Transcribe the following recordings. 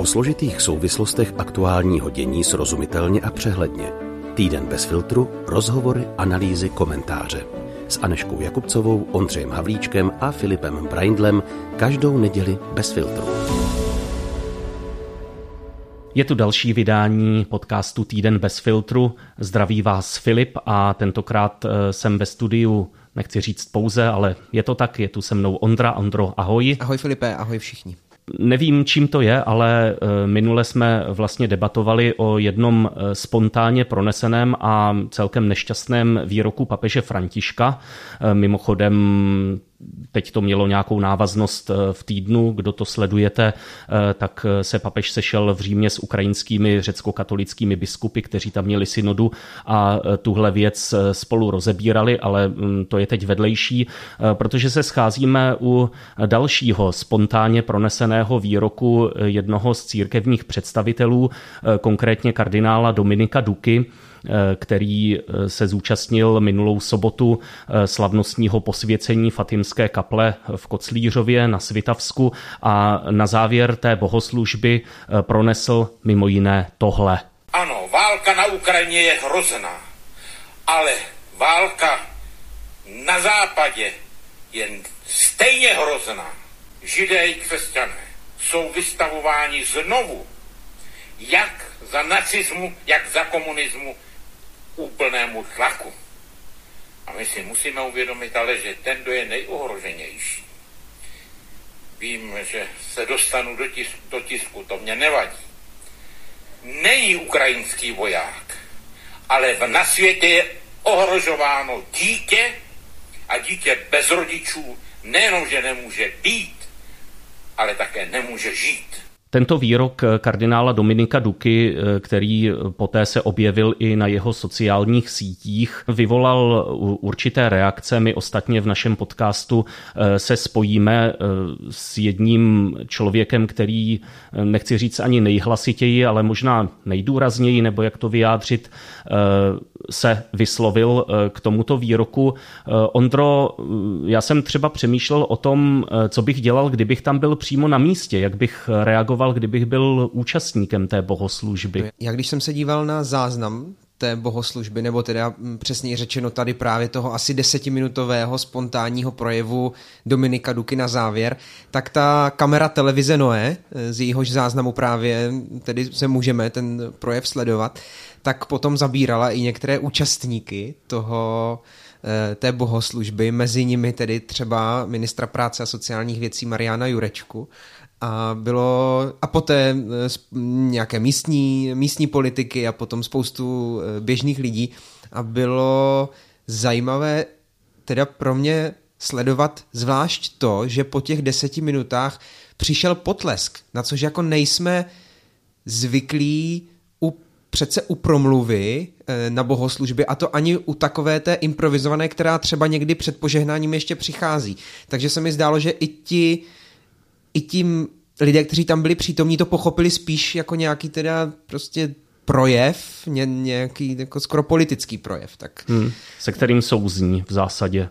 O složitých souvislostech aktuálního dění srozumitelně a přehledně. Týden bez filtru, rozhovory, analýzy, komentáře. S Aneškou Jakubcovou, Ondřejem Havlíčkem a Filipem Braindlem každou neděli bez filtru. Je tu další vydání podcastu Týden bez filtru. Zdraví vás Filip a tentokrát eh, jsem ve studiu, nechci říct pouze, ale je to tak, je tu se mnou Ondra. Ondro, ahoj. Ahoj Filipe, ahoj všichni. Nevím, čím to je, ale eh, minule jsme vlastně debatovali o jednom eh, spontánně proneseném a celkem nešťastném výroku papeže Františka. Mimochodem teď to mělo nějakou návaznost eh, v týdnu, kdo to sledujete, eh, tak eh, se papež sešel v Římě s ukrajinskými řecko-katolickými biskupy, kteří tam měli synodu a tuhle věc spolu rozebírali, ale mm, to je teď vedlejší, protože se scházíme u dalšího spontánně proneseného výroku jednoho z církevních představitelů, konkrétně kardinála Dominika Duky, který eh, se zúčastnil minulou sobotu eh, slavnostního posvěcení Fatimské kaple v Koclířově na Svitavsku a na závěr té bohoslužby pronesl mimo jiné tohle. Ano, válka na Ukrajině je hrozná, ale válka na západě je stejně hrozná. Židé i křesťané jsou vystavováni znovu, jak za nacismu, jak za komunismu, úplnému tlaku. A my si musíme uvědomit ale, že ten, kdo je nejohroženější, vím, že se dostanu do, tis, do tisku, to mě nevadí, nejí ukrajinský voják, ale v, na světě je ohrožováno dítě a dítě bez rodičů nejenom, že nemůže být, ale také nemůže žít. Tento výrok kardinála Dominika Duky, který poté se objevil i na jeho sociálních sítích, vyvolal určité reakce. My ostatně v našem podcastu eh, se spojíme eh, s jedním člověkem, který, eh, nechci říct ani nejhlasitěji, ale možná nejdůrazněji, nebo jak to vyjádřit, se vyslovil k tomuto výroku. Ondro, já jsem třeba přemýšlel o tom, co bych dělal, kdybych tam byl přímo na místě, jak bych reagoval reagoval, kdybych byl účastníkem té bohoslužby? Já když jsem se díval na záznam té bohoslužby, nebo teda přesněji řečeno tady právě toho asi desetiminutového spontánního projevu Dominika Duky na závěr, tak ta kamera televize Noé, z jejíhož záznamu právě tedy se můžeme ten projev sledovat, tak potom zabírala i některé účastníky toho eh, té bohoslužby, mezi nimi tedy třeba ministra práce a sociálních věcí Mariana Jurečku a bylo a poté eh, nějaké místní, místní politiky a potom spoustu eh, běžných lidí a bylo zajímavé teda pro mě sledovat zvlášť to, že po těch deseti minutách přišel potlesk, na což jako nejsme zvyklí u, přece u promluvy eh, na bohoslužbě a to ani u takové té improvizované, která třeba někdy před požehnáním ještě přichází. Takže se mi zdálo, že i ti i tím lidé, kteří tam byli přítomní, to pochopili spíš jako nějaký teda prostě projev, ně, nějaký jako skoro politický projev. Tak. Hmm, se kterým souzní v zásadě.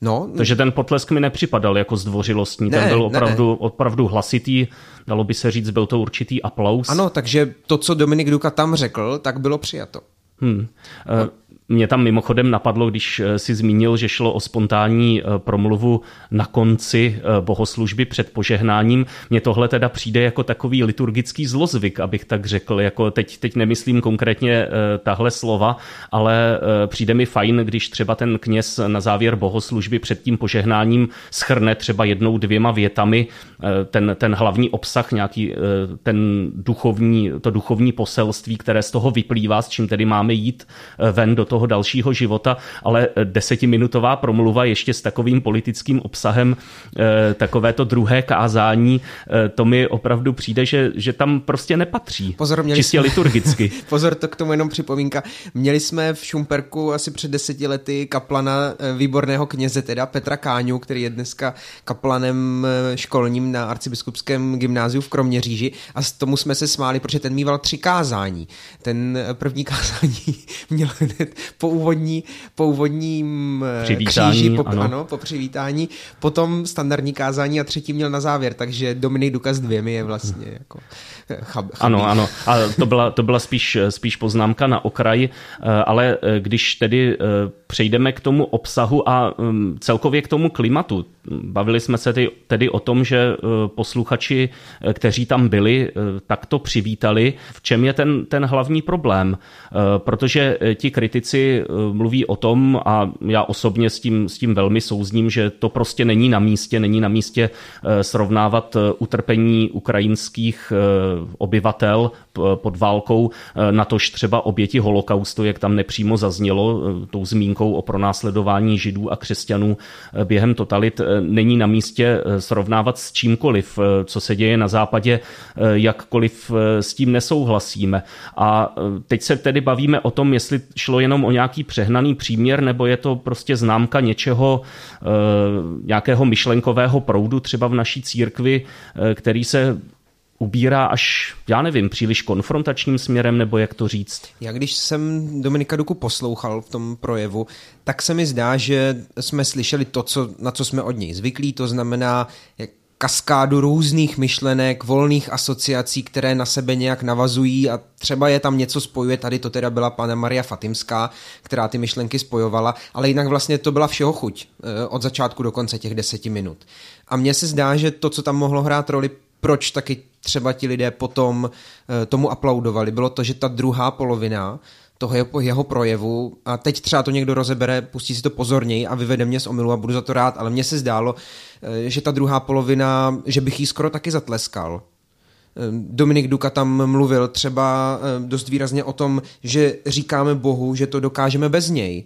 No, Takže ten potlesk mi nepřipadal jako zdvořilostní, ne, ten byl opravdu, ne, ne. opravdu hlasitý, dalo by se říct, byl to určitý aplaus. Ano, takže to, co Dominik Duka tam řekl, tak bylo přijato. Hmm. No. Mě tam mimochodem napadlo, když eh, si zmínil, že šlo o spontánní eh, promluvu na konci eh, bohoslužby před požehnáním. Mně tohle teda přijde jako takový liturgický zlozvyk, abych tak řekl. Jako teď, teď nemyslím konkrétně tahle slova, ale přijde mi fajn, když třeba ten kněz na závěr bohoslužby před tím požehnáním schrne třeba jednou, dvěma větami ten, ten hlavní obsah, nějaký ten duchovní, to duchovní poselství, které z toho vyplývá, s čím tedy máme jít ven do toho toho dalšího života, ale desetiminutová promluva ještě s takovým politickým obsahem, eh, takové to druhé kázání, eh, to mi opravdu přijde, že, že tam prostě nepatří. Pozor, měli čistě jsme, liturgicky. Pozor, to k tomu jenom připomínka. Měli jsme v Šumperku asi před deseti lety kaplana eh, výborného kněze, teda Petra Káňu, který je dneska kaplanem školním na arcibiskupském gymnáziu v Kroměříži a s tomu jsme se smáli, protože ten mýval tři kázání. Ten první kázání měl hned po, úvodní, po úvodním eh, přivítání, kříži, po, ano. ano, po přivítání, potom standardní kázání a třetí měl na závěr, takže Dominik Duka s dvěmi je vlastně jako eh, chab, chabý. Ano, ano, a to byla, to byla spíš, spíš poznámka na okraj, ale když tedy přejdeme k tomu obsahu a mm, celkově k tomu klimatu, bavili jsme se tedy o tom, že posluchači, kteří tam byli, tak to přivítali. V čem je ten, ten hlavní problém? Eh, protože eh, ti kritici eh, mluví o tom, a já osobně s tím, s tím velmi souzním, že to prostě není na místě, není na místě srovnávat utrpení ukrajinských obyvatel pod válkou, natož třeba oběti holokaustu, jak tam nepřímo zaznělo tou zmínkou o pronásledování židů a křesťanů během totalit, není na místě srovnávat s čímkoliv, co se děje na západě, jakkoliv s tím nesouhlasíme. A teď se tedy bavíme o tom, jestli šlo jenom o nějaký přehnaný příměr, nebo je to prostě známka něčeho, eh, nějakého myšlenkového proudu třeba v naší církvi, eh, který se ubírá až, já nevím, příliš konfrontačním směrem, nebo jak to říct? Já když jsem Dominika Duku poslouchal v tom projevu, tak se mi zdá, že jsme slyšeli to, co, na co jsme od něj zvyklí, to znamená, jak kaskádu různých myšlenek, volných asociací, které na sebe nějak navazují a třeba je tam něco spojuje, tady to teda byla pana Maria Fatimská, která ty myšlenky spojovala, ale jinak vlastně to byla všeho chuť eh, od začátku do konce těch deseti minut. A mně se zdá, že to, co tam mohlo hrát roli, proč taky třeba ti lidé potom eh, tomu aplaudovali, bylo to, že ta druhá polovina toho jeho, jeho projevu a teď třeba to někdo rozebere, pustí si to pozorněji a vyvede mě z omilu a budu za to rád, ale mně se zdálo, eh, že ta druhá polovina, že bych jí skoro taky zatleskal. Eh, Dominik Duka tam mluvil třeba dost výrazně o tom, že říkáme Bohu, že to dokážeme bez něj.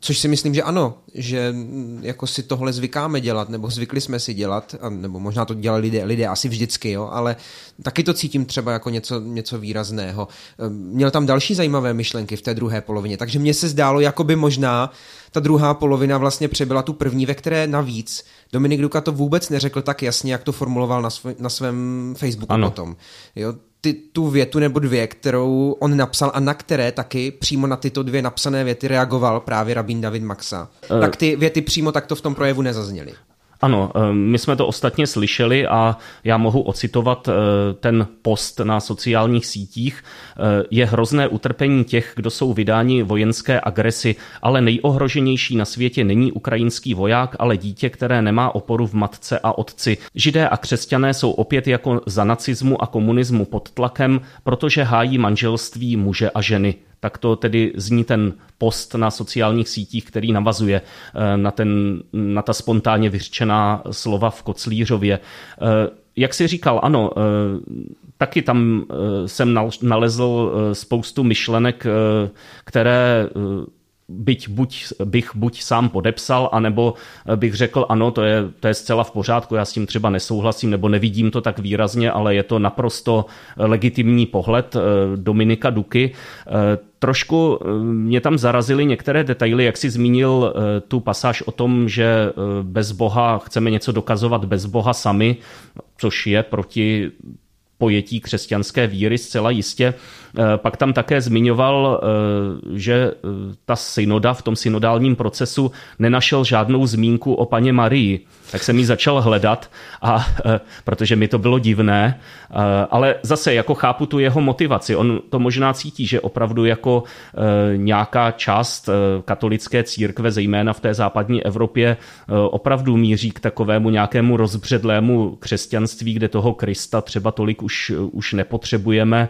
Což si myslím, že ano, že mm, jako si tohle zvykáme dělat, nebo zvykli jsme si dělat, nebo možná to dělali lidé, lidé asi vždycky, jo, ale taky to cítím třeba jako něco, něco výrazného. Ehm, měl tam další zajímavé myšlenky v té druhé polovině, takže mně se zdálo, jako by možná ta druhá polovina vlastně přebyla tu první, ve které navíc Dominik Duka to vůbec neřekl tak jasně, jak to formuloval na, svoj, na svém Facebooku ano. potom. Jo, ty, tu větu nebo dvě, kterou on napsal a na které taky přímo na tyto dvě napsané věty reagoval právě rabín David Maxa. Uh, tak ty věty přímo takto v tom projevu nezazněly. Ano, eh, my jsme to ostatně slyšeli a já mohu ocitovat eh, ten post na sociálních sítích. Eh, je hrozné utrpení těch, kdo jsou vydáni vojenské agresi, ale nejohroženější na světě není ukrajinský voják, ale dítě, které nemá oporu v matce a otci. Židé a křesťané jsou opět jako za nacismu a komunismu pod tlakem, protože hájí manželství muže a ženy tak to tedy zní ten post na sociálních sítích, který navazuje eh, na, ten, na ta spontánně vyřčená slova v Koclířově. Eh, jak si říkal, ano, eh, taky tam jsem nalezl spoustu myšlenek, které byť buď, bych buď sám podepsal, anebo bych řekl, ano, to je, to je zcela v pořádku, já s tím třeba nesouhlasím, nebo nevidím to tak výrazně, ale je to naprosto legitimní pohled Dominika Duky. Trošku eh, mě tam zarazily některé detaily, jak si zmínil eh, tu pasáž o tom, že eh, bez Boha chceme něco dokazovat bez Boha sami, což je proti pojetí křesťanské víry zcela jistě. Pak tam také zmiňoval, že ta synoda v tom synodálním procesu nenašel žádnou zmínku o paně Marii tak jsem ji začal hledat, a, e, protože mi to bylo divné, e, ale zase jako chápu tu jeho motivaci. On to možná cítí, že opravdu jako e, nějaká část katolické církve, zejména v té západní Evropě, opravdu míří k takovému nějakému rozbředlému křesťanství, kde toho Krista třeba tolik už, už nepotřebujeme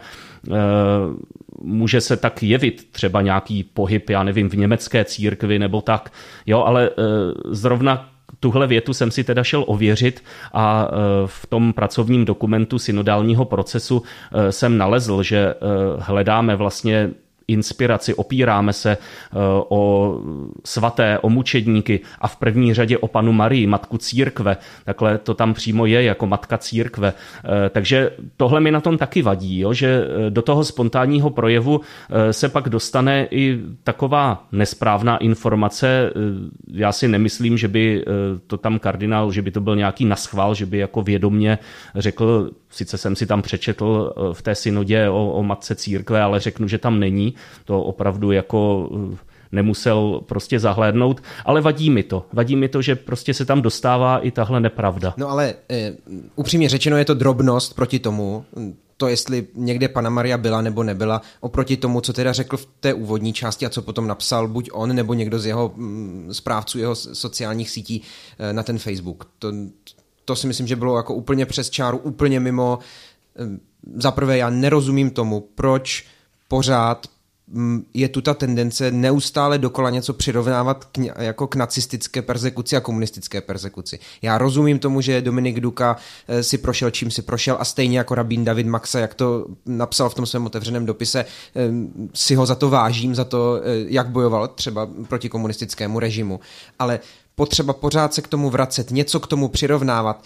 může se tak jevit třeba nějaký pohyb, já nevím, v německé církvi nebo tak, jo, ale zrovna Tuhle větu jsem si teda šel ověřit a e, v tom pracovním dokumentu synodálního procesu e, jsem nalezl, že e, hledáme vlastně inspiraci, opíráme se eh, o svaté, o mučedníky a v první řadě o panu Marii, matku církve. Takhle to tam přímo je jako matka církve. Eh, takže tohle mi na tom taky vadí, jo, že eh, do toho spontánního projevu se pak dostane i taková nesprávná informace. Já si nemyslím, že by to tam kardinál, že by to byl nějaký naschvál, že by jako vědomně řekl, sice jsem si tam přečetl v té synodě o, o matce církve, ale řeknu, že tam není to opravdu jako eh, nemusel prostě zahlédnout, ale vadí mi to. Vadí mi to, že prostě se tam dostává i tahle nepravda. No ale e, upřímně řečeno je to drobnost proti tomu, to, jestli někde Pana Maria byla nebo nebyla, oproti tomu, co teda řekl v té úvodní části a co potom napsal buď on nebo někdo z jeho mm, správců jeho sociálních sítí eh, na ten Facebook. To, to si myslím, že bylo jako úplně přes čáru, úplně mimo. Eh, za prvé, já nerozumím tomu, proč pořád je tu ta tendence neustále dokola něco přirovnávat k, jako k nacistické persekuci a komunistické persekuci. Já rozumím tomu, že Dominik Duka eh, si prošel, čím si prošel a stejně jako rabín David Maxa, jak to napsal v tom svém otevřeném dopise, si ho za to vážím, za to, eh, jak bojoval třeba proti komunistickému režimu. Ale potřeba pořád se k tomu vracet, něco k tomu přirovnávat,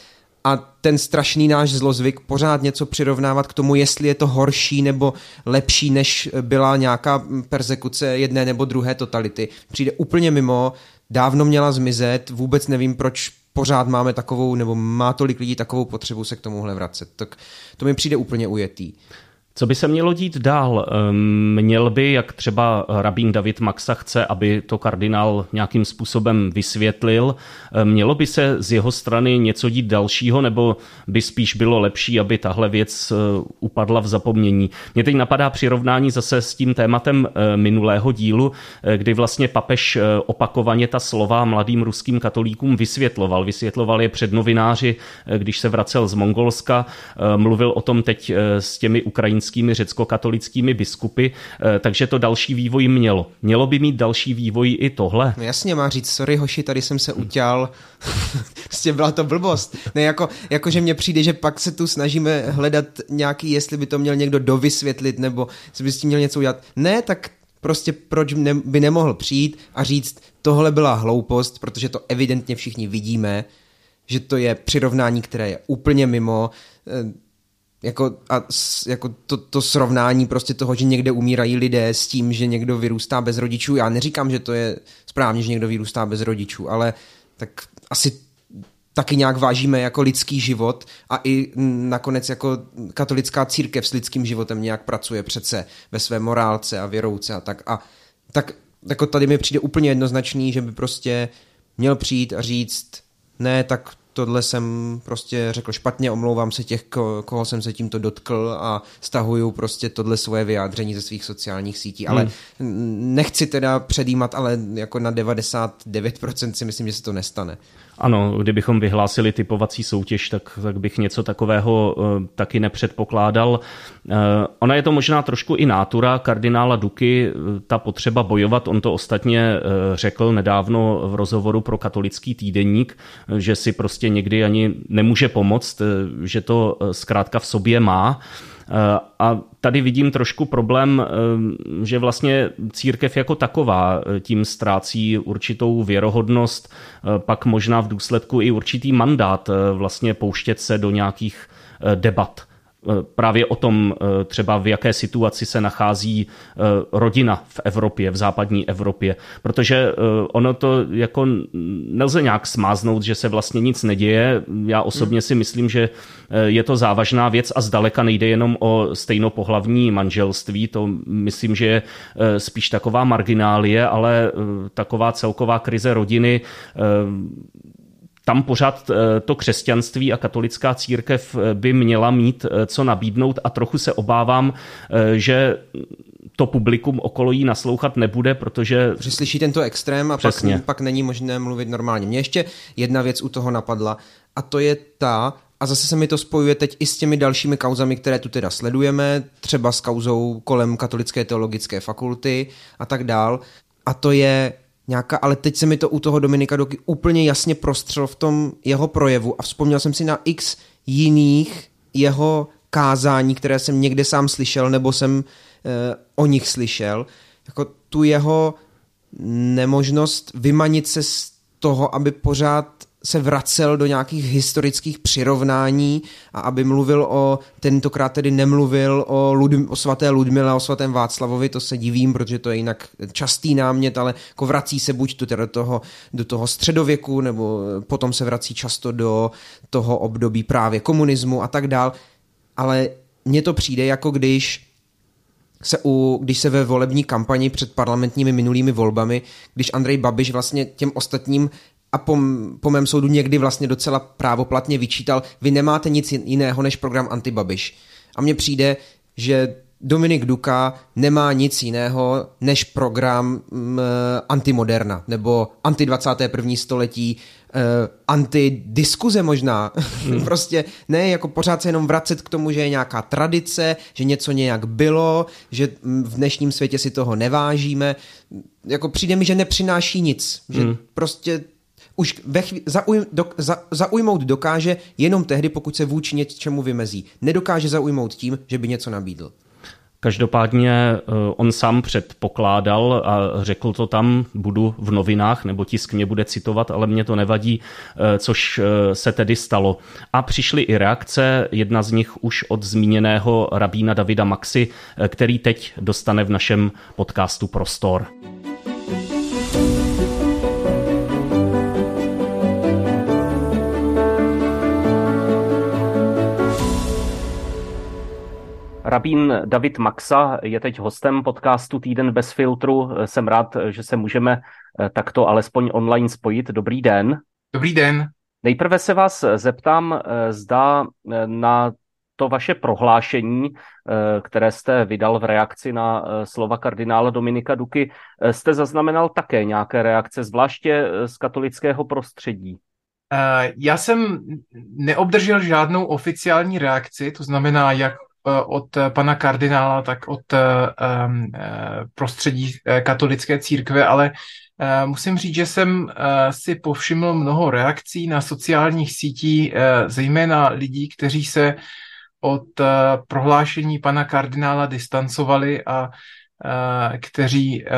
a ten strašný náš zlozvyk pořád něco přirovnávat k tomu, jestli je to horší nebo lepší, než byla nějaká persekuce jedné nebo druhé totality. Přijde úplně mimo, dávno měla zmizet, vůbec nevím, proč pořád máme takovou, nebo má tolik lidí takovou potřebu se k tomuhle vracet. Tak to mi přijde úplně ujetý. Co by se mělo dít dál? Ehm, měl by, jak třeba rabín David Maxa chce, aby to kardinál nějakým způsobem vysvětlil, ehm, mělo by se z jeho strany něco dít dalšího, nebo by spíš bylo lepší, aby tahle věc eh, upadla v zapomnění? Mě teď napadá přirovnání zase s tím tématem eh, minulého dílu, eh, kdy vlastně papež opakovaně ta slova mladým ruským katolíkům vysvětloval. Vysvětloval je před novináři, když se vracel z Mongolska. Mluvil o tom teď s těmi ukrajinskými ukrajinskými řecko-katolickými biskupy, eh, takže to další vývoj mělo. Mělo by mít další vývoj i tohle? No jasně, má říct, sorry hoši, tady jsem se utěl, prostě byla to blbost. Ne, jako, jako, že mně přijde, že pak se tu snažíme hledat nějaký, jestli by to měl někdo dovysvětlit, nebo jestli by s tím měl něco udělat. Ne, tak prostě proč by nemohl přijít a říct, tohle byla hloupost, protože to evidentně všichni vidíme, že to je přirovnání, které je úplně mimo, eh, jako, a, jako to, to srovnání prostě toho, že někde umírají lidé s tím, že někdo vyrůstá bez rodičů. Já neříkám, že to je správně, že někdo vyrůstá bez rodičů, ale tak asi taky nějak vážíme jako lidský život a i nakonec jako katolická církev s lidským životem nějak pracuje přece ve své morálce a věrouce a tak. A tak jako tady mi přijde úplně jednoznačný, že by prostě měl přijít a říct, ne, tak tohle jsem prostě řekl špatně, omlouvám se těch, koho jsem se tímto dotkl a stahuju prostě tohle svoje vyjádření ze svých sociálních sítí, ale hmm. nechci teda předjímat, ale jako na 99% si myslím, že se to nestane. Ano, kdybychom vyhlásili typovací soutěž, tak, tak bych něco takového uh, taky nepředpokládal. Uh, ona je to možná trošku i nátura kardinála Duky, uh, ta potřeba bojovat, on to ostatně uh, řekl nedávno v rozhovoru pro katolický týdenník, že si prostě někdy ani nemůže pomoct, že to zkrátka v sobě má. Uh, a tady vidím trošku problém, eh, že vlastně církev jako taková eh, tím ztrácí určitou věrohodnost, eh, pak možná v důsledku i určitý mandát vlastně pouštět se do nějakých debat. Eh, právě o tom eh, třeba v jaké situaci se nachází eh, rodina v Evropě, v západní Evropě, protože ono to jako nelze nějak smáznout, že se vlastně nic neděje. Já osobně si myslím, že je to závažná věc a zdaleka nejde jenom o stejnopohlavní manželství, to myslím, že je spíš taková marginálie, ale taková celková krize rodiny tam pořád eh, to křesťanství a katolická církev eh, by měla mít eh, co nabídnout a trochu se obávám, že to publikum okolo jí naslouchat nebude, protože... Že slyší tento extrém a pak, pak není možné mluvit normálně. Mně ještě jedna věc u toho napadla a to je ta, a zase se mi to spojuje teď i s těmi dalšími kauzami, které tu teda sledujeme, třeba s kauzou kolem Katolické teologické fakulty a tak dál. A to je nějaká, ale teď se mi to u toho Dominika Doky úplně jasně prostřel v tom jeho projevu a vzpomněl jsem si na x jiných jeho kázání, které jsem někde sám slyšel, nebo jsem e, o nich slyšel, jako tu jeho nemožnost vymanit se z toho, aby pořád se vracel do nějakých historických přirovnání a aby mluvil o, tentokrát tedy nemluvil o, Lud, o svaté Ludmile, o svatém Václavovi, to se divím, protože to je jinak častý námět, ale jako vrací se buď to teda do toho, do toho středověku, nebo potom se vrací často do toho období právě komunismu a tak dál, ale mně to přijde jako když se u, když se ve volební kampani před parlamentními minulými volbami, když Andrej Babiš vlastně těm ostatním a po, po mém soudu někdy vlastně docela právoplatně vyčítal, vy nemáte nic jiného než program Antibabiš. A mně přijde, že Dominik Duka nemá nic jiného než program mm, antimoderna nebo anti 21. století, uh, antidiskuze možná. Hmm. prostě ne jako pořád se jenom vracet k tomu, že je nějaká tradice, že něco nějak bylo, že v dnešním světě si toho nevážíme. Jako přijde mi, že nepřináší nic. Že hmm. prostě už ve chví, zauj, do, za, zaujmout dokáže jenom tehdy, pokud se vůči něčemu vymezí. Nedokáže zaujmout tím, že by něco nabídl. Každopádně eh, on sám předpokládal a řekl to tam, budu v novinách, nebo tisk mě bude citovat, ale mě to nevadí, eh, což eh, se tedy stalo. A přišly i reakce, jedna z nich už od zmíněného rabína Davida Maxi, který teď dostane v našem podcastu prostor. Rabín David Maxa je teď hostem podcastu Týden bez filtru. Jsem rád, že se můžeme eh, takto alespoň online spojit. Dobrý den. Dobrý den. Nejprve se vás zeptám, eh, zda eh, na to vaše prohlášení, které jste vydal v reakci na slova kardinála Dominika Duky, jste zaznamenal také nějaké reakce, zvláště z katolického prostředí? Já jsem neobdržel žádnou oficiální reakci, to znamená jak Eh, od eh, pana kardinála, tak od eh, prostředí katolické církve, ale musím říct, že jsem si povšiml mnoho reakcí na sociálních sítí, zejména lidí, kteří se od prohlášení pana kardinála distancovali a Eh, kteří eh,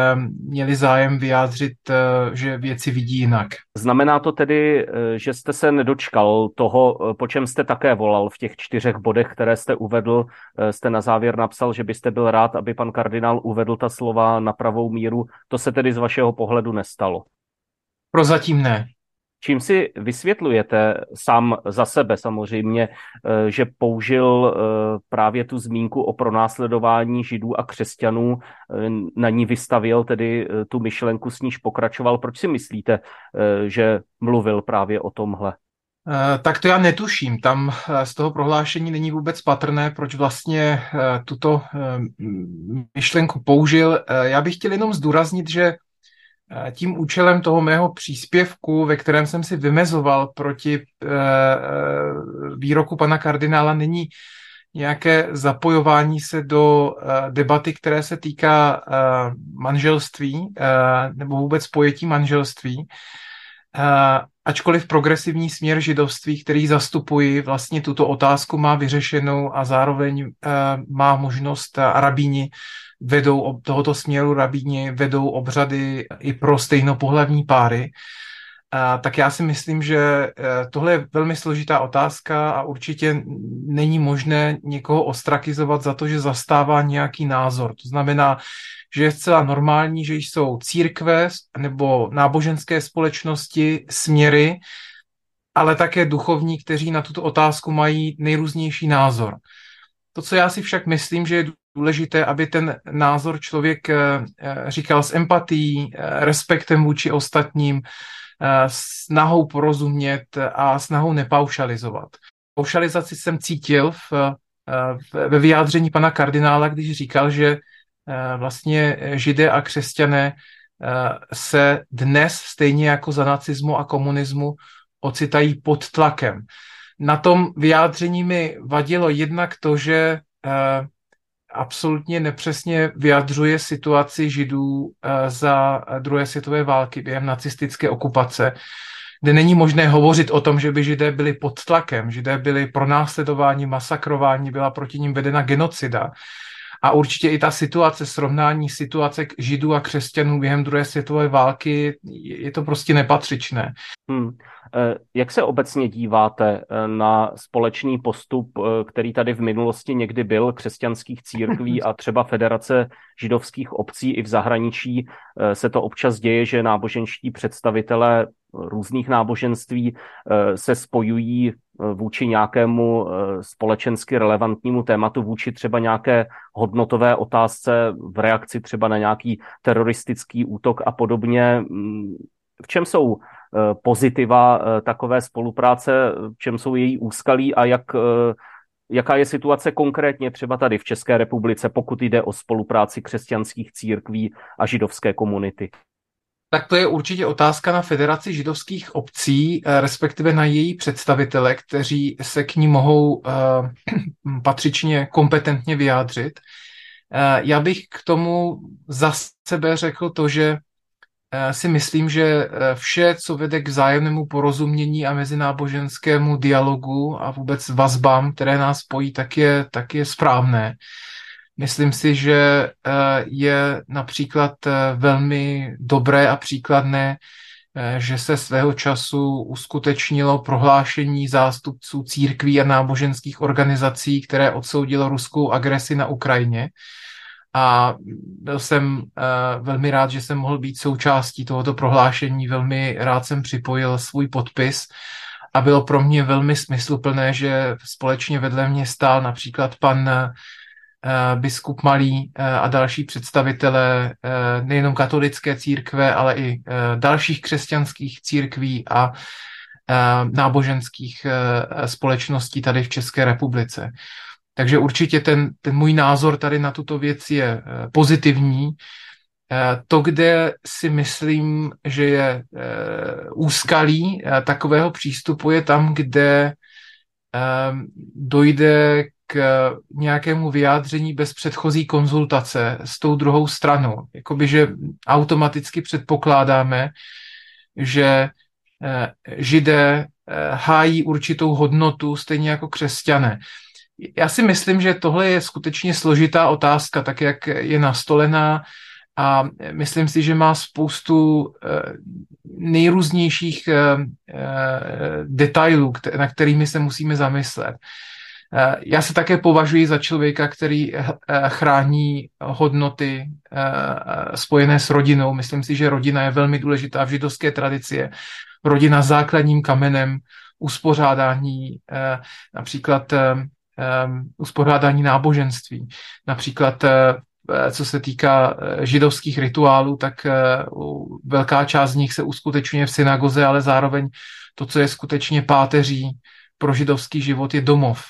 měli zájem vyjádřit, eh, že věci vidí jinak. Znamená to tedy, že jste se nedočkal toho, po čem jste také volal v těch čtyřech bodech, které jste uvedl. Jste na závěr napsal, že byste byl rád, aby pan kardinál uvedl ta slova na pravou míru. To se tedy z vašeho pohledu nestalo? Prozatím ne. Čím si vysvětlujete sám za sebe samozřejmě, eh, že použil eh, právě tu zmínku o pronásledování židů a křesťanů, eh, na ní vystavil tedy tu myšlenku, s níž pokračoval. Proč si myslíte, že mluvil právě o tomhle? Tak to já netuším. Tam z toho prohlášení není vůbec patrné, proč vlastně tuto myšlenku použil. Já bych chtěl jenom zdůraznit, že tím účelem toho mého příspěvku, ve kterém jsem si vymezoval proti eh, eh, výroku pana kardinála, není nějaké zapojování se do eh, debaty, které se týká manželství nebo vůbec pojetí manželství. Ačkoliv progresivní směr židovství, který zastupuji, vlastně tuto otázku má vyřešenou a zároveň má možnost arabíni vedou tohoto směru rabíni, vedou obřady i pro stejnopohlavní páry, a, tak já si myslím, že e, tohle je velmi složitá otázka a určitě není možné někoho ostrakizovat za to, že zastává nějaký názor. To znamená, že je zcela normální, že jsou církve nebo náboženské společnosti, směry, ale také duchovní, kteří na tuto otázku mají nejrůznější názor. To, co já si však myslím, že je důležité, aby ten názor člověk eh, eh, říkal s empatí, eh, respektem vůči ostatním, snahou porozumět a snahou nepaušalizovat. Paušalizaci jsem cítil v, ve vyjádření pana kardinála, když říkal, že vlastně židé a křesťané se dnes, stejně jako za nacismu a komunismu, ocitají pod tlakem. Na tom vyjádření mi vadilo jednak to, že absolutně nepřesně vyjadřuje situaci židů eh, za druhé světové války během nacistické okupace, kde není možné hovořit o tom, že by židé byli pod tlakem, židé byli pronásledováni, masakrováni, byla proti ním vedena genocida. A určitě i ta situace, srovnání situace židů a křesťanů během druhé světové války, je to prostě nepatřičné. Hmm. Eh, jak se obecně díváte eh, na společný postup, eh, který tady v minulosti někdy byl, křesťanských církví a třeba Federace židovských obcí i v zahraničí se to občas děje, že náboženští představitelé různých náboženství se spojují vůči nějakému společensky relevantnímu tématu, vůči třeba nějaké hodnotové otázce v reakci třeba na nějaký teroristický útok a podobně. Mm, v čem jsou pozitiva eh, takové spolupráce, v čem jsou její úskalí a jak, eh, jaká je situace konkrétně třeba tady v České republice, pokud jde o spolupráci křesťanských církví a židovské komunity? Tak to je určitě otázka na Federaci židovských obcí, respektive na její představitele, kteří se k ní mohou patřičně kompetentně vyjádřit. Já bych k tomu za sebe řekl to, že Eh, si myslím, že eh, vše, co vede k vzájemnému porozumění a mezináboženskému dialogu a vůbec vazbám, které nás spojí, tak je, tak je správné. Myslím si, že eh, je například velmi dobré a příkladné, že se svého času uskutečnilo prohlášení zástupců církví a náboženských organizací, které odsoudilo ruskou agresi na Ukrajině a byl jsem uh, velmi rád, že jsem mohl být součástí tohoto prohlášení. Velmi rád jsem připojil svůj podpis a bylo pro mě velmi smysluplné, že společně vedle mě stál například pan uh, biskup Malý uh, a další představitelé nejenom katolické církve, ale i dalších křesťanských církví a náboženských společností tady v České republice. Takže určitě ten, ten můj názor tady na tuto věc je eh, pozitivní. Eh, to, kde si myslím, že je eh, úskalí takového přístupu, je tam, kde dojde k nějakému vyjádření bez předchozí konzultace s tou druhou stranou. Jakoby, že automaticky předpokládáme, že židé hájí určitou hodnotu, stejně jako křesťané. Já si myslím, že tohle je skutečně složitá otázka, tak jak je nastolená a myslím si, že má spoustu eh, nejrůznějších eh, eh, detailů, na kterými se musíme zamyslet. Já se také považuji za člověka, který chrání hodnoty spojené s rodinou. Myslím si, že rodina je velmi důležitá v židovské tradici. Rodina základním kamenem uspořádání například uspořádání náboženství. Například uh, co se týká uh, židovských rituálů, tak uh, velká část z nich se uskutečňuje v synagoze, ale zároveň to, co je skutečně páteří pro židovský život, je domov.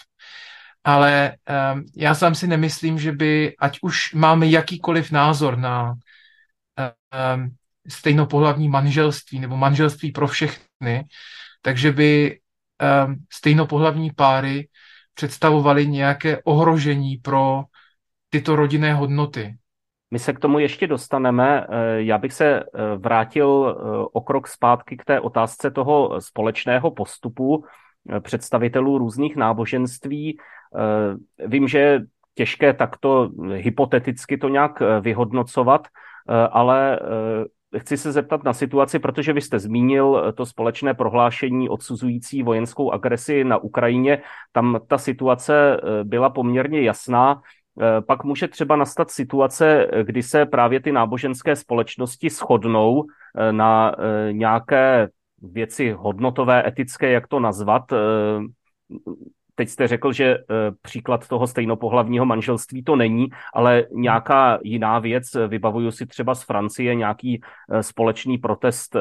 Ale um, já sám si nemyslím, že by, ať už máme jakýkoliv názor na um, stejnopohlavní manželství nebo manželství pro všechny, takže by stejnopohlavní páry představovaly nějaké ohrožení pro tyto rodinné hodnoty. My se k tomu ještě dostaneme. Eh, já bych se eh, vrátil eh, o krok zpátky k té otázce toho společného postupu představitelů různých náboženství. Vím, že je těžké takto hypoteticky to nějak vyhodnocovat, ale chci se zeptat na situaci, protože vy jste zmínil eh, to společné prohlášení odsuzující vojenskou agresi na Ukrajině. Tam ta situace eh, byla poměrně jasná. Eh, pak může třeba nastat situace, kdy se právě ty náboženské společnosti shodnou na nějaké věci hodnotové, etické, jak to nazvat, Teď jste řekl, že eh, příklad toho stejnopohlavního manželství to není, ale nějaká jiná věc, vybavuju si třeba z Francie nějaký eh, společný protest eh,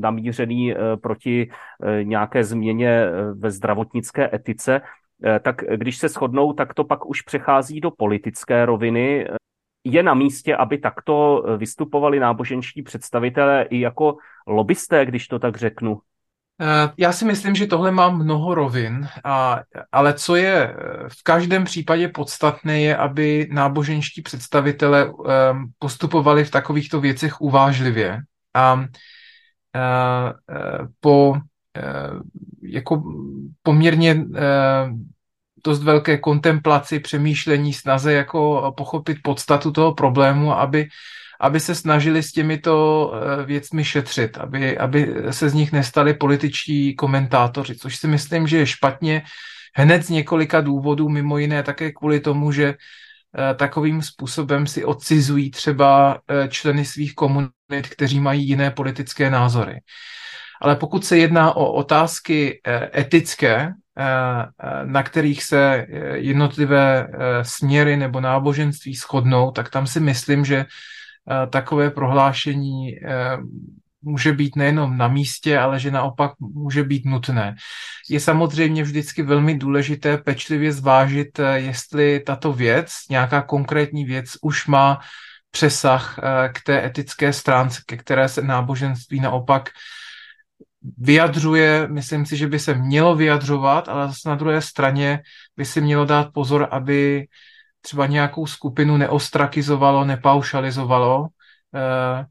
namířený proti nějaké změně ve zdravotnické etice, tak když se shodnou, tak to pak už přechází do politické roviny. Je na místě, aby takto vystupovali náboženští představitelé i jako lobbysté, když to tak řeknu? Eh, já si myslím, že tohle má mnoho rovin, a, ale co je eh, v každém případě podstatné, je, aby náboženští představitele um, postupovali v takovýchto věcech uvážlivě. A uh, uh, po uh, jako poměrně uh, dost velké kontemplaci, přemýšlení, snaze jako pochopit podstatu toho problému, aby, aby se snažili s těmito eh, věcmi šetřit, aby, aby se z nich nestali političtí komentátoři, což si myslím, že je špatně hned z několika důvodů, mimo jiné také kvůli tomu, že eh, takovým způsobem si odcizují třeba eh, členy svých komunit, kteří mají jiné politické názory. Ale pokud se jedná o otázky etické, na kterých se jednotlivé směry nebo náboženství shodnou, tak tam si myslím, že takové prohlášení může být nejenom na místě, ale že naopak může být nutné. Je samozřejmě vždycky velmi důležité pečlivě zvážit, jestli tato věc, nějaká konkrétní věc, už má přesah k té etické stránce, ke které se náboženství naopak vyjadřuje, myslím si, že by se mělo vyjadřovat, ale zase na druhé straně by si mělo dát pozor, aby třeba nějakou skupinu neostrakizovalo, nepaušalizovalo eh,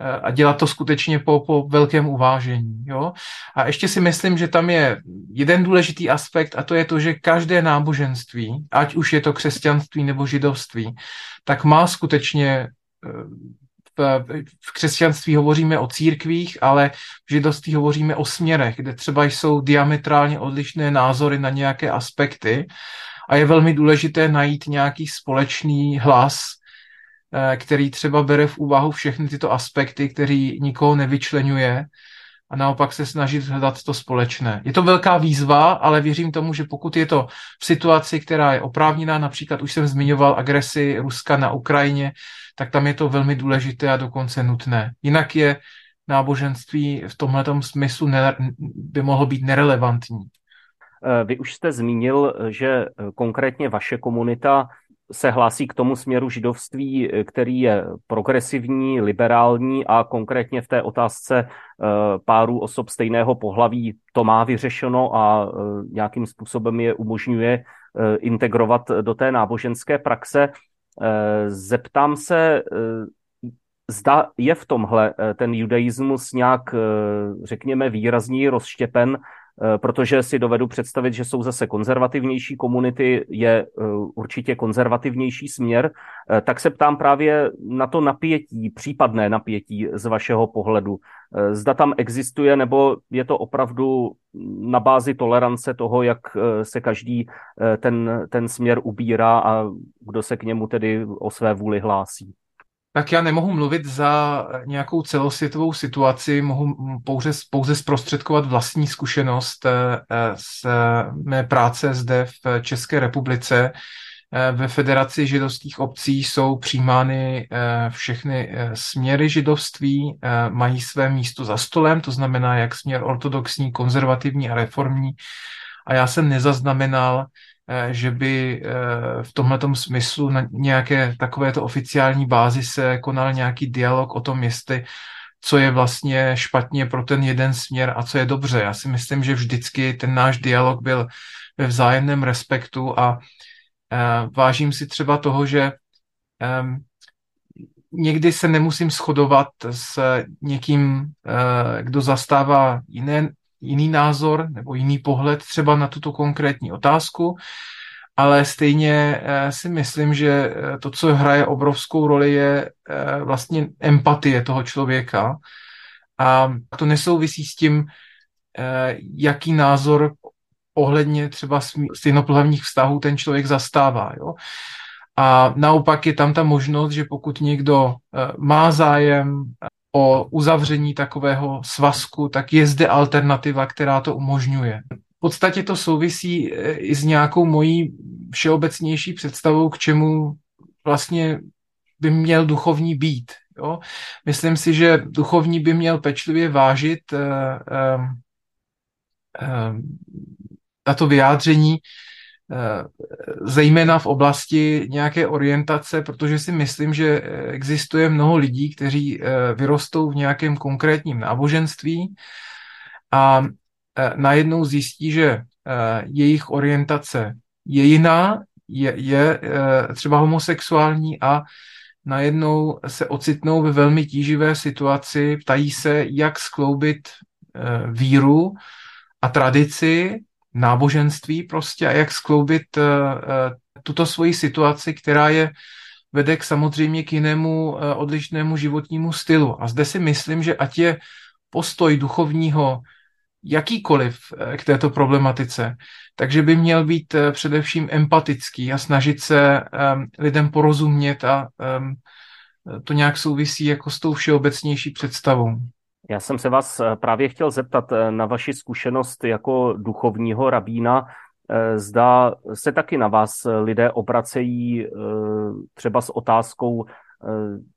eh, a dělat to skutečně po, po velkém uvážení. Jo? A ještě si myslím, že tam je jeden důležitý aspekt a to je to, že každé náboženství, ať už je to křesťanství nebo židovství, tak má skutečně eh, v křesťanství hovoříme o církvích, ale v židovství hovoříme o směrech, kde třeba jsou diametrálně odlišné názory na nějaké aspekty a je velmi důležité najít nějaký společný hlas, eh, který třeba bere v úvahu všechny tyto aspekty, který nikoho nevyčlenuje a naopak se snažit hledat to společné. Je to velká výzva, ale věřím tomu, že pokud je to v situaci, která je oprávněná, například už jsem zmiňoval agresi Ruska na Ukrajině, tak tam je to velmi důležité a dokonce nutné. Jinak je náboženství v tomhle smyslu by mohlo být nerelevantní. Eh, vy už jste zmínil, že eh, konkrétně vaše komunita se hlásí k tomu směru židovství, eh, který je progresivní, liberální a konkrétně v té otázce párů osob stejného pohlaví to má vyřešeno a nějakým způsobem je umožňuje integrovat do té náboženské praxe. Zeptám se, zda je v tomhle ten judaismus nějak, řekněme, výrazně rozštěpen Eh, protože si dovedu představit, že jsou zase konzervativnější komunity, je eh, určitě konzervativnější směr, eh, tak se ptám právě na to napětí, případné napětí z vašeho pohledu. Zda tam existuje, nebo je to opravdu na bázi tolerance toho, jak se každý ten, ten směr ubírá a kdo se k němu tedy o své vůli hlásí? Tak já nemohu mluvit za nějakou celosvětovou situaci, mohu pouze, pouze zprostředkovat vlastní zkušenost eh, eh, z mé práce zde v České republice. Eh, ve Federaci židovských obcí jsou přijímány všechny směry židovství, mají své místo za stolem, to znamená jak směr ortodoxní, konzervativní a reformní. A já jsem nezaznamenal Eh, že by eh, v tomhle smyslu na nějaké takovéto oficiální bázi se konal nějaký dialog o tom, jestli co je vlastně špatně pro ten jeden směr a co je dobře. Já si myslím, že vždycky ten náš dialog byl ve vzájemném respektu a eh, vážím si třeba toho, že někdy se nemusím shodovat s někým, kdo zastává jiné jiný názor nebo jiný pohled třeba na tuto konkrétní otázku, ale stejně eh, si myslím, že eh, to, co hraje obrovskou roli, je eh, vlastně empatie toho člověka. A to nesouvisí s tím, jaký názor ohledně třeba stejnopohlavních vztahů ten člověk zastává. Jo? A naopak je tam ta možnost, že pokud někdo má zájem o uzavření takového svazku, tak je zde alternativa, která to umožňuje. V podstatě to souvisí e, i s nějakou mojí všeobecnější představou, k čemu vlastně by měl duchovní být. Jo? Myslím si, že duchovní by měl pečlivě vážit uh, uh, tato vyjádření Eh, zejména v oblasti nějaké orientace, protože si myslím, že existuje mnoho lidí, kteří eh, vyrostou v nějakém konkrétním náboženství a eh, najednou zjistí, že jejich orientace je jiná, je, je třeba homosexuální a najednou se ocitnou ve velmi tíživé situaci, ptají se, jak skloubit víru a tradici náboženství prostě a jak skloubit tuto svoji situaci, která je vede k samozřejmě k jinému odlišnému životnímu stylu. A zde si myslím, že ať je postoj duchovního jakýkoliv eh, k této problematice, takže by měl být eh, především empatický a snažit se um, lidem porozumět a um, to nějak souvisí jako s tou všeobecnější představou. Já jsem se vás eh, právě chtěl zeptat na vaši zkušenost jako duchovního rabína. Zda se taky na vás lidé obracejí třeba s otázkou,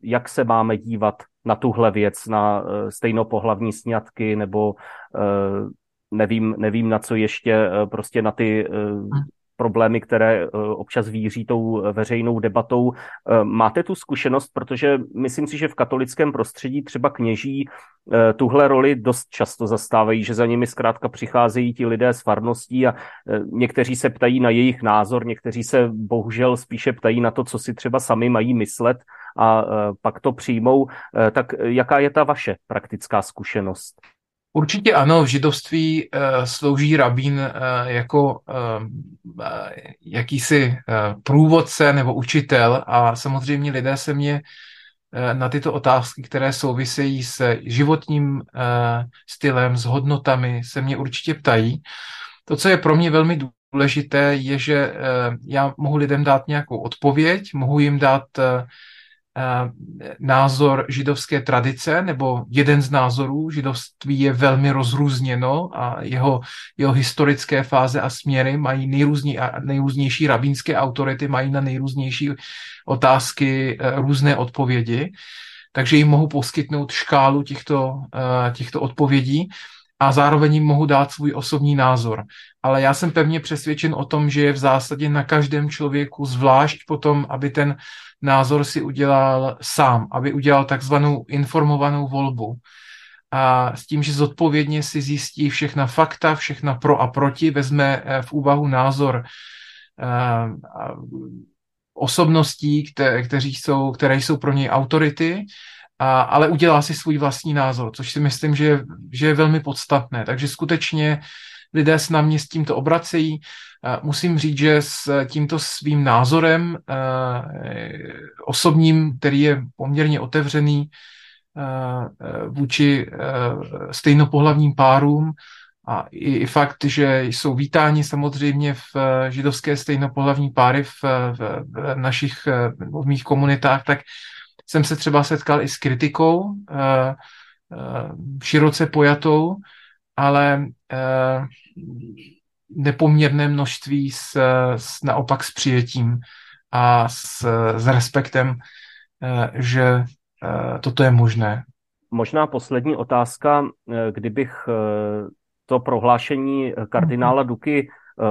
jak se máme dívat na tuhle věc, na eh, stejnopohlavní sňatky nebo eh, nevím, nevím na co ještě, eh, prostě na ty. Problémy, které občas víří tou veřejnou debatou. Máte tu zkušenost, protože myslím si, že v katolickém prostředí třeba kněží tuhle roli dost často zastávají, že za nimi zkrátka přicházejí ti lidé s farností a někteří se ptají na jejich názor, někteří se bohužel spíše ptají na to, co si třeba sami mají myslet a pak to přijmou. Tak jaká je ta vaše praktická zkušenost? Určitě ano, v židovství uh, slouží rabín uh, jako uh, jakýsi průvodce nebo učitel a samozřejmě lidé se mě na tyto otázky, které souvisejí s životním stylem, s hodnotami, se mě určitě ptají. To, co je pro mě velmi důležité, je, že já mohu lidem dát nějakou odpověď, mohu jim dát Eh, názor židovské tradice, nebo jeden z názorů. Židovství je velmi rozrůzněno a jeho, jeho historické fáze a směry mají nejrůzní, nejrůznější rabínské autority, mají na nejrůznější otázky eh, různé odpovědi. Takže jim mohu poskytnout škálu těchto, eh, těchto odpovědí a zároveň jim mohu dát svůj osobní názor. Ale já jsem pevně přesvědčen o tom, že je v zásadě na každém člověku zvlášť potom, aby ten názor si udělal sám, aby udělal takzvanou informovanou volbu. A s tím, že zodpovědně si zjistí všechna fakta, všechna pro a proti, vezme eh, v úvahu názor uh, osobností, které, jsou, které jsou pro něj autority, a, ale udělá si svůj vlastní názor, což si myslím, že je, že je velmi podstatné. Takže skutečně lidé se na mě s tímto obracejí. Musím říct, že s tímto svým názorem osobním, který je poměrně otevřený vůči stejnopohlavním párům, a i, i fakt, že jsou vítáni samozřejmě v židovské stejnopohlavní páry v, v, v našich v mých komunitách, tak jsem se třeba setkal i s kritikou, široce pojatou, ale nepoměrné množství s, s naopak s přijetím a s, s respektem, eh, že eh, toto je možné. Možná poslední otázka, eh, kdybych to prohlášení kardinála Duky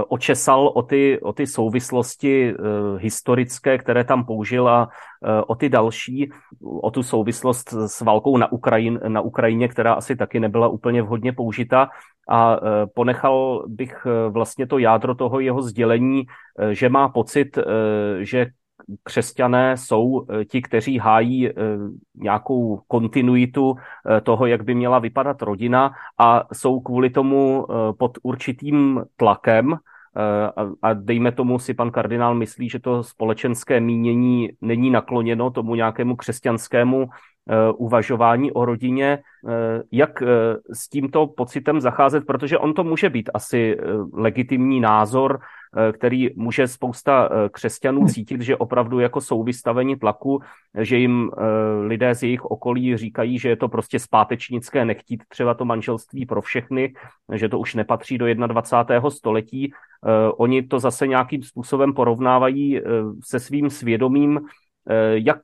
očesal o ty, o ty souvislosti historické, které tam použil a o ty další, o tu souvislost s válkou na, Ukrajin, na Ukrajině, která asi taky nebyla úplně vhodně použita, a ponechal bych vlastně to jádro toho jeho sdělení, že má pocit, že křesťané jsou ti, kteří hájí nějakou kontinuitu toho, jak by měla vypadat rodina a jsou kvůli tomu pod určitým tlakem, a dejme tomu si pan kardinál myslí, že to společenské mínění není nakloněno tomu nějakému křesťanskému Eh, uvažování o rodině, eh, jak eh, s tímto pocitem zacházet, protože on to může být asi legitimní názor, který může spousta křesťanů cítit, že opravdu jako jsou vystaveni tlaku, že jim lidé z jejich okolí říkají, že je to prostě zpátečnické nechtít třeba to manželství pro všechny, že to už nepatří do 21. století. Oni to zase nějakým způsobem porovnávají se svým svědomím, jak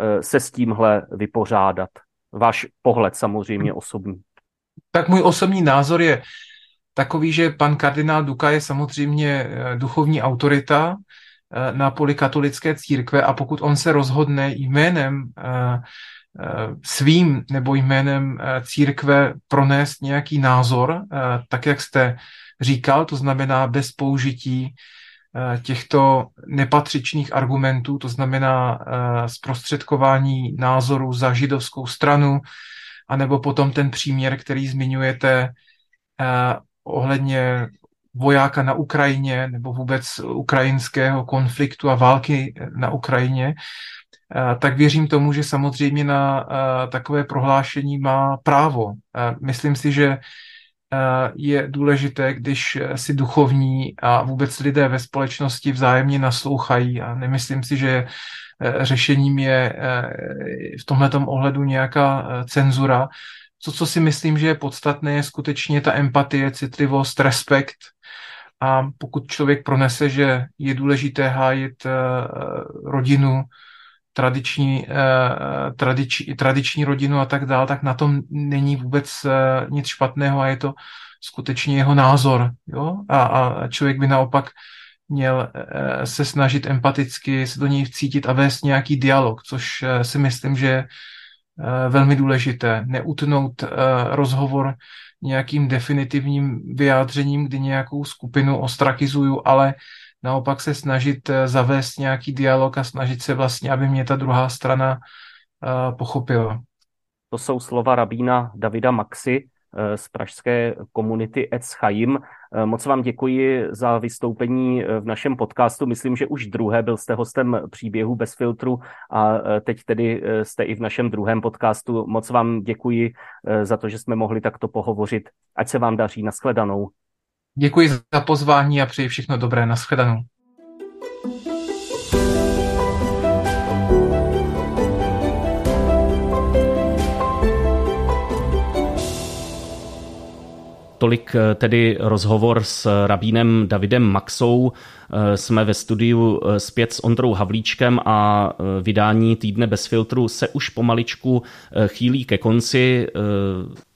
Eh, se s tímhle vypořádat? Váš pohled samozřejmě osobní. Tak můj osobní názor je takový, že pan kardinál Duka je samozřejmě eh, duchovní autorita eh, na polikatolické církve a pokud on se rozhodne jménem svým nebo jménem církve pronést nějaký názor, tak jak jste říkal, to znamená bez použití Eh, těchto nepatřičných argumentů, to znamená eh, zprostředkování názoru za židovskou stranu, anebo potom ten příměr, který zmiňujete eh, ohledně vojáka na Ukrajině nebo vůbec ukrajinského konfliktu a války na Ukrajině, tak věřím tomu, že samozřejmě na takové prohlášení má právo. Myslím si, že je důležité, když si duchovní a vůbec lidé ve společnosti vzájemně naslouchají a nemyslím si, že řešením je v tomto ohledu nějaká cenzura. To, co si myslím, že je podstatné, je skutečně ta empatie, citlivost, respekt. A pokud člověk pronese, že je důležité hájit rodinu, tradiční, eh, tradič, tradiční rodinu a tak dále, tak na tom není vůbec eh, nic špatného a je to skutečně jeho názor. Jo? A, a člověk by naopak měl eh, se snažit empaticky se do něj vcítit a vést nějaký dialog, což si myslím, že velmi důležité. Neutnout rozhovor nějakým definitivním vyjádřením, kdy nějakou skupinu ostrakizuju, ale naopak se snažit eh, zavést nějaký dialog a snažit se vlastně, aby mě ta druhá strana eh, pochopila. To jsou slova rabína Davida Maxi eh, z pražské komunity Etz Chaim. Moc vám děkuji za vystoupení v našem podcastu. Myslím, že už druhé byl jste hostem příběhu bez filtru a teď tedy jste i v našem druhém podcastu. Moc vám děkuji za to, že jsme mohli takto pohovořit. Ať se vám daří. Naschledanou. Děkuji za pozvání a přeji všechno dobré. Naschledanou. Tolik eh, tedy rozhovor s rabínem Davidem Maxou. Eh, jsme ve studiu eh, zpět s Ondrou Havlíčkem a vydání Týdne bez filtru se už pomaličku chýlí ke konci.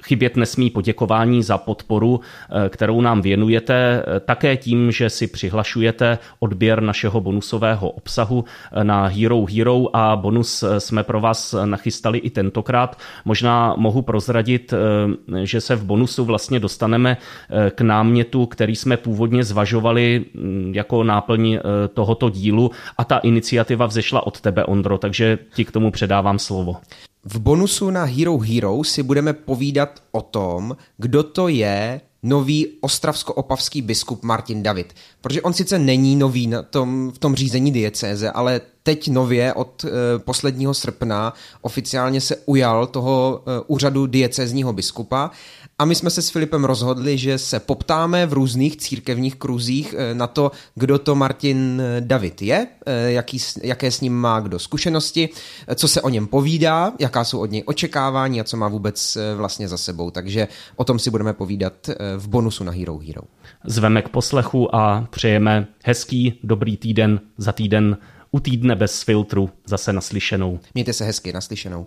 Chybět nesmí poděkování za podporu, eh, kterou nám věnujete, eh, také tím, že si přihlašujete odběr našeho bonusového obsahu eh, na Hero Hero a bonus jsme pro vás nachystali i tentokrát. Možná mohu prozradit, že se v bonusu vlastně dostaneme k námětu, který jsme původně zvažovali mm, jako náplň tohoto dílu a ta iniciativa vzešla od tebe, Ondro, takže ti k tomu předávám slovo. V bonusu na Hero Hero si budeme povídat o tom, kdo to je nový ostravsko-opavský biskup Martin David. Protože on sice není nový na tom, v tom řízení diecéze, ale teď nově od e, posledního srpna oficiálně se ujal toho e, úřadu diecézního biskupa a my jsme se s Filipem rozhodli, že se poptáme v různých církevních kruzích eh, na to, kdo to Martin eh, David je, eh, jaký, jaké s ním má kdo zkušenosti, co se o něm povídá, jaká jsou od něj očekávání a co má vůbec vlastně za sebou. Takže o tom si budeme povídat v bonusu na Hero Hero. Zveme k poslechu a přejeme hezký, dobrý týden za týden u týdne bez filtru zase naslyšenou. Mějte se hezky, naslyšenou